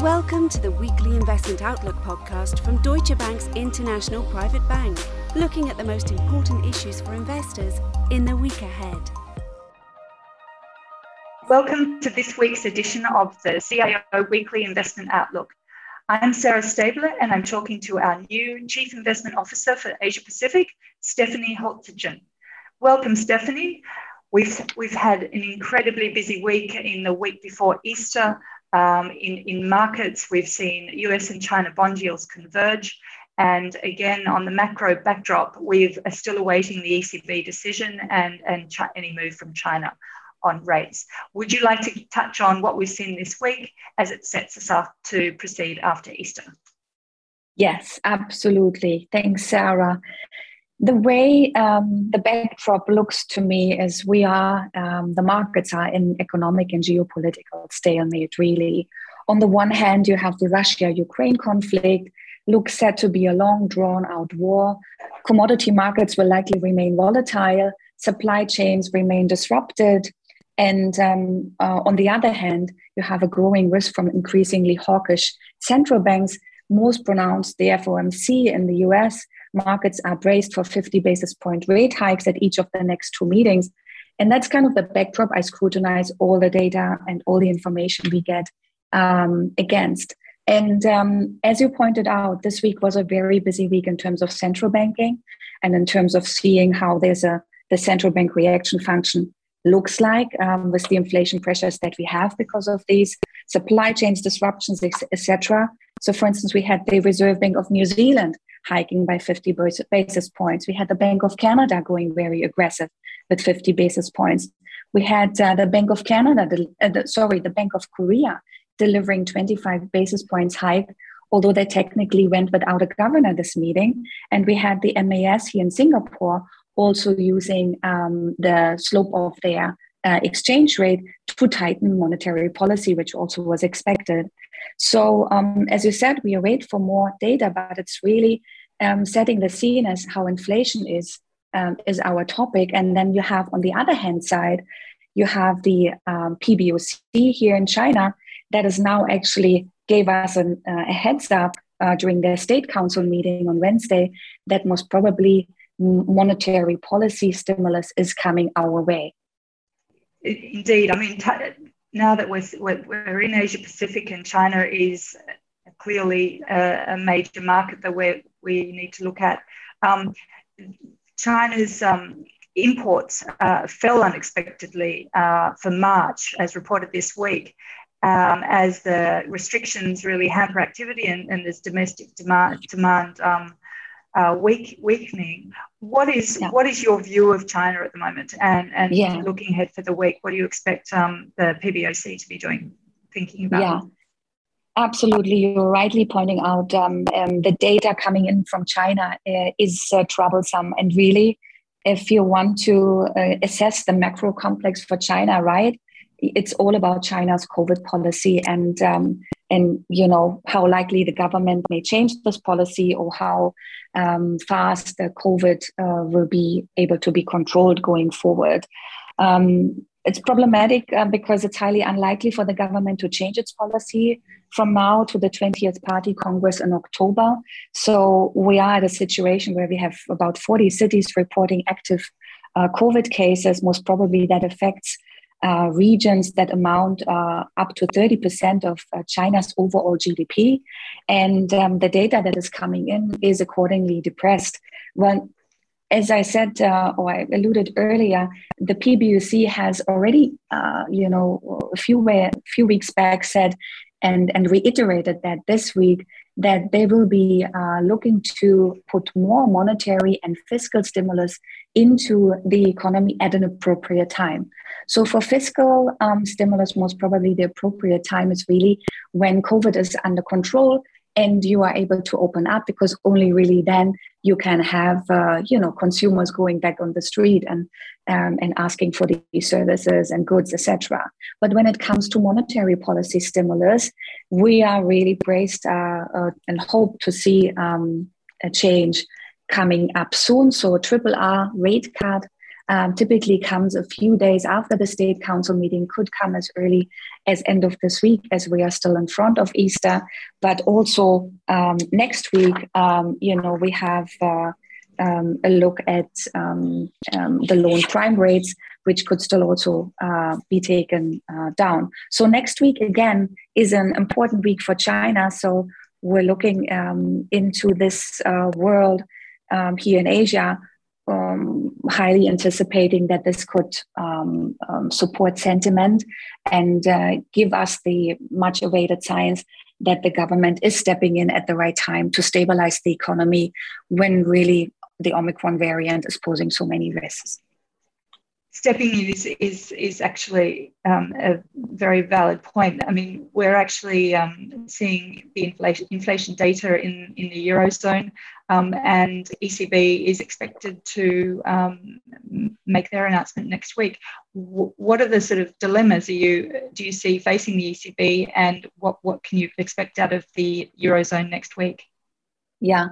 Welcome to the weekly Investment Outlook podcast from Deutsche Bank's International Private Bank, looking at the most important issues for investors in the week ahead. Welcome to this week's edition of the CIO Weekly Investment Outlook. I'm Sarah Stabler, and I'm talking to our new Chief Investment Officer for Asia Pacific, Stefanie Holtze-Jen. Welcome, Stefanie. We've, we've had an incredibly busy week in the week before Easter. Um, in, in markets, we've seen US and China bond yields converge. And again, on the macro backdrop, we are still awaiting the ECB decision and, and any move from China on rates. Would you like to touch on what we've seen this week as it sets us up to proceed after Easter? Yes, absolutely. Thanks, Sarah the way um, the backdrop looks to me is we are um, the markets are in economic and geopolitical stalemate really. On the one hand you have the russia ukraine conflict looks set to be a long drawn out war. Commodity markets will likely remain volatile. Supply chains remain disrupted. And um, uh, on the other hand you have a growing risk from increasingly hawkish central banks most pronounced the fomc in the us markets are braced for 50 basis point rate hikes at each of the next two meetings. And that's kind of the backdrop I scrutinize all the data and all the information we get um, against. And um, as you pointed out, this week was a very busy week in terms of central banking and in terms of seeing how there's a the central bank reaction function looks like um, with the inflation pressures that we have because of these supply chains disruptions, etc. So, for instance, we had the Reserve Bank of New Zealand hiking by 50 basis points. We had the Bank of Canada going very aggressive with 50 basis points. We had uh, the Bank of Canada, uh, the, sorry, the Bank of Korea delivering 25 basis points hike, although they technically went without a governor this meeting. And we had the MAS here in Singapore also using um, the slope of their uh, exchange rate to tighten monetary policy, which also was expected. So, um, as you said, we await for more data, but it's really um, setting the scene as how inflation is um, is our topic. And then you have on the other hand side, you have the um, PBOC here in China that is now actually gave us an, uh, a heads up uh, during their state council meeting on Wednesday that most probably monetary policy stimulus is coming our way. Indeed, I mean, t- now that we're, we're in Asia Pacific and China is clearly a, a major market that we we need to look at, um, China's um, imports uh, fell unexpectedly uh, for March, as reported this week, um, as the restrictions really hamper activity and, and there's domestic demand, demand um, uh, weak, weakening. What is yeah. what is your view of China at the moment? And and yeah. looking ahead for the week, what do you expect um, the PBOC to be doing, thinking about? Yeah. Absolutely, you're rightly pointing out um, um, the data coming in from China uh, is uh, troublesome. And really, if you want to uh, assess the macro complex for China, right, it's all about China's COVID policy and um, and you know how likely the government may change this policy or how um, fast the COVID uh, will be able to be controlled going forward. Um, it's problematic uh, because it's highly unlikely for the government to change its policy from now to the 20th Party Congress in October. So we are at a situation where we have about 40 cities reporting active uh, COVID cases. Most probably that affects uh, regions that amount uh, up to 30% of uh, China's overall GDP. And um, the data that is coming in is accordingly depressed. As I said, uh, or I alluded earlier, the PBOC has already, uh, you know, a few, few weeks back said and, and reiterated that this week that they will be uh, looking to put more monetary and fiscal stimulus into the economy at an appropriate time. So, for fiscal um, stimulus, most probably the appropriate time is really when COVID is under control and you are able to open up because only really then you can have uh, you know consumers going back on the street and um, and asking for these services and goods etc but when it comes to monetary policy stimulus we are really braced uh, uh, and hope to see um, a change coming up soon. So triple r rate cut um, typically comes a few days after the state council meeting, could come as early as end of this week, as we are still in front of Easter. But also um, next week, um, you know, we have uh, um, a look at um, the loan prime rates, which could still also uh, be taken uh, down. So next week again is an important week for China. So we're looking um, into this uh, world um, here in Asia, um, highly anticipating that this could um, um, support sentiment and uh, give us the much awaited signs that the government is stepping in at the right time to stabilize the economy when really the Omicron variant is posing so many risks stepping in is is is actually um, a very valid point. I mean, we're actually um, seeing the inflation inflation data in in the eurozone, um, and ECB is expected to um, make their announcement next week. W- what are the sort of dilemmas are you do you see facing the ECB, and what what can you expect out of the eurozone next week? Yeah,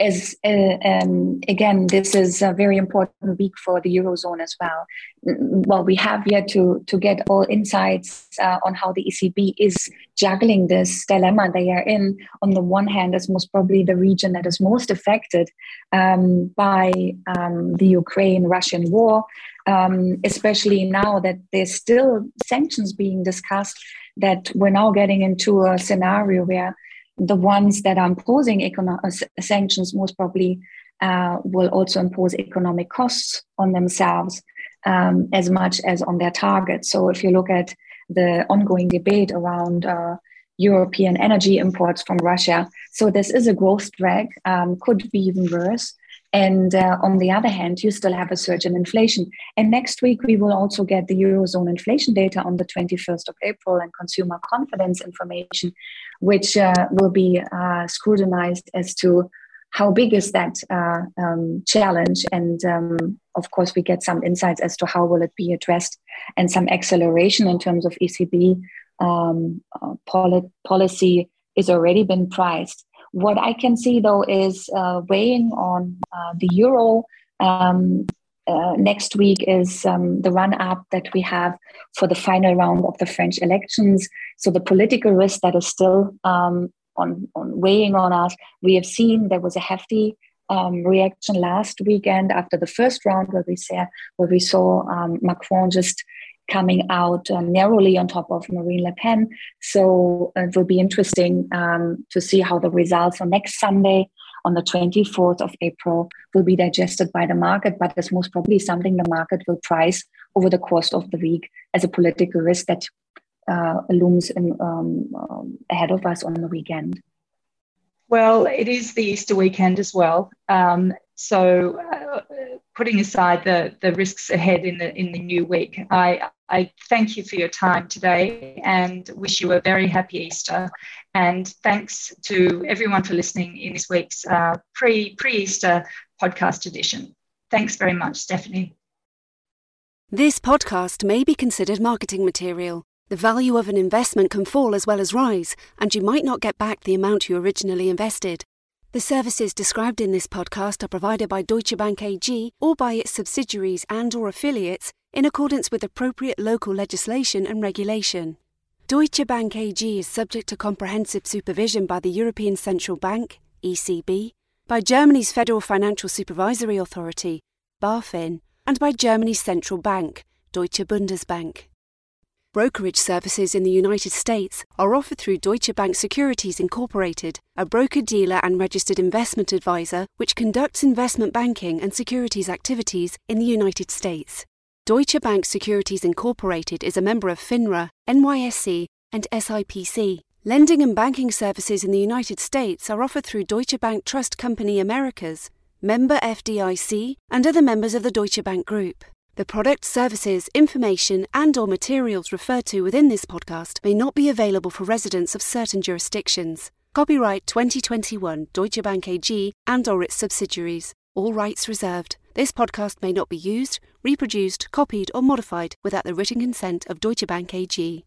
as uh, um, again, this is a very important week for the eurozone as well. Well, we have yet to to get all insights uh, on how the ECB is juggling this dilemma they are in. On the one hand, is most probably the region that is most affected um, by um, the Ukraine-Russian war, um, especially now that there's still sanctions being discussed. That we're now getting into a scenario where the ones that are imposing econo- uh, sanctions most probably uh, will also impose economic costs on themselves um, as much as on their targets. So if you look at the ongoing debate around uh, European energy imports from Russia, so this is a growth drag, um, could be even worse. And uh, on the other hand, you still have a surge in inflation. And next week, we will also get the Eurozone inflation data on the 21st of April and consumer confidence information, which uh, will be uh, scrutinized as to how big is that uh, um, challenge. And um, of course, we get some insights as to how will it be addressed and some acceleration in terms of ECB um, uh, policy is already been priced. What I can see though is uh, weighing on uh, the euro. Um, uh, next week is um, the run up that we have for the final round of the French elections. So the political risk that is still um, on, on weighing on us. We have seen there was a hefty um, reaction last weekend after the first round where we saw where we saw um, Macron just coming out uh, narrowly on top of Marine Le Pen. So uh, it will be interesting um, to see how the results on next Sunday, on the 24th of April, will be digested by the market. But it's most probably something the market will price over the course of the week as a political risk that uh, looms in, um, um, ahead of us on the weekend. Well, it is the Easter weekend as well. Um, so, uh, putting aside the, the risks ahead in the in the new week, I I thank you for your time today and wish you a very happy Easter. And thanks to everyone for listening in this week's uh, pre Easter podcast edition. Thanks very much, Stefanie. This podcast may be considered marketing material. The value of an investment can fall as well as rise, and you might not get back the amount you originally invested. The services described in this podcast are provided by Deutsche Bank AG or by its subsidiaries and or affiliates in accordance with appropriate local legislation and regulation. Deutsche Bank AG is subject to comprehensive supervision by the European Central Bank, ECB, by Germany's Federal Financial Supervisory Authority, BaFin, and by Germany's central bank, Deutsche Bundesbank. Brokerage services in the United States are offered through Deutsche Bank Securities Incorporated, a broker dealer and registered investment advisor which conducts investment banking and securities activities in the United States. Deutsche Bank Securities Incorporated is a member of FINRA, NYSE, and SIPC. Lending and banking services in the United States are offered through Deutsche Bank Trust Company Americas, member FDIC, and other members of the Deutsche Bank Group. The products, services, information, and or materials referred to within this podcast may not be available for residents of certain jurisdictions. Copyright 2021 Deutsche Bank AG and or its subsidiaries. All rights reserved. This podcast may not be used, reproduced, copied, or modified without the written consent of Deutsche Bank AG.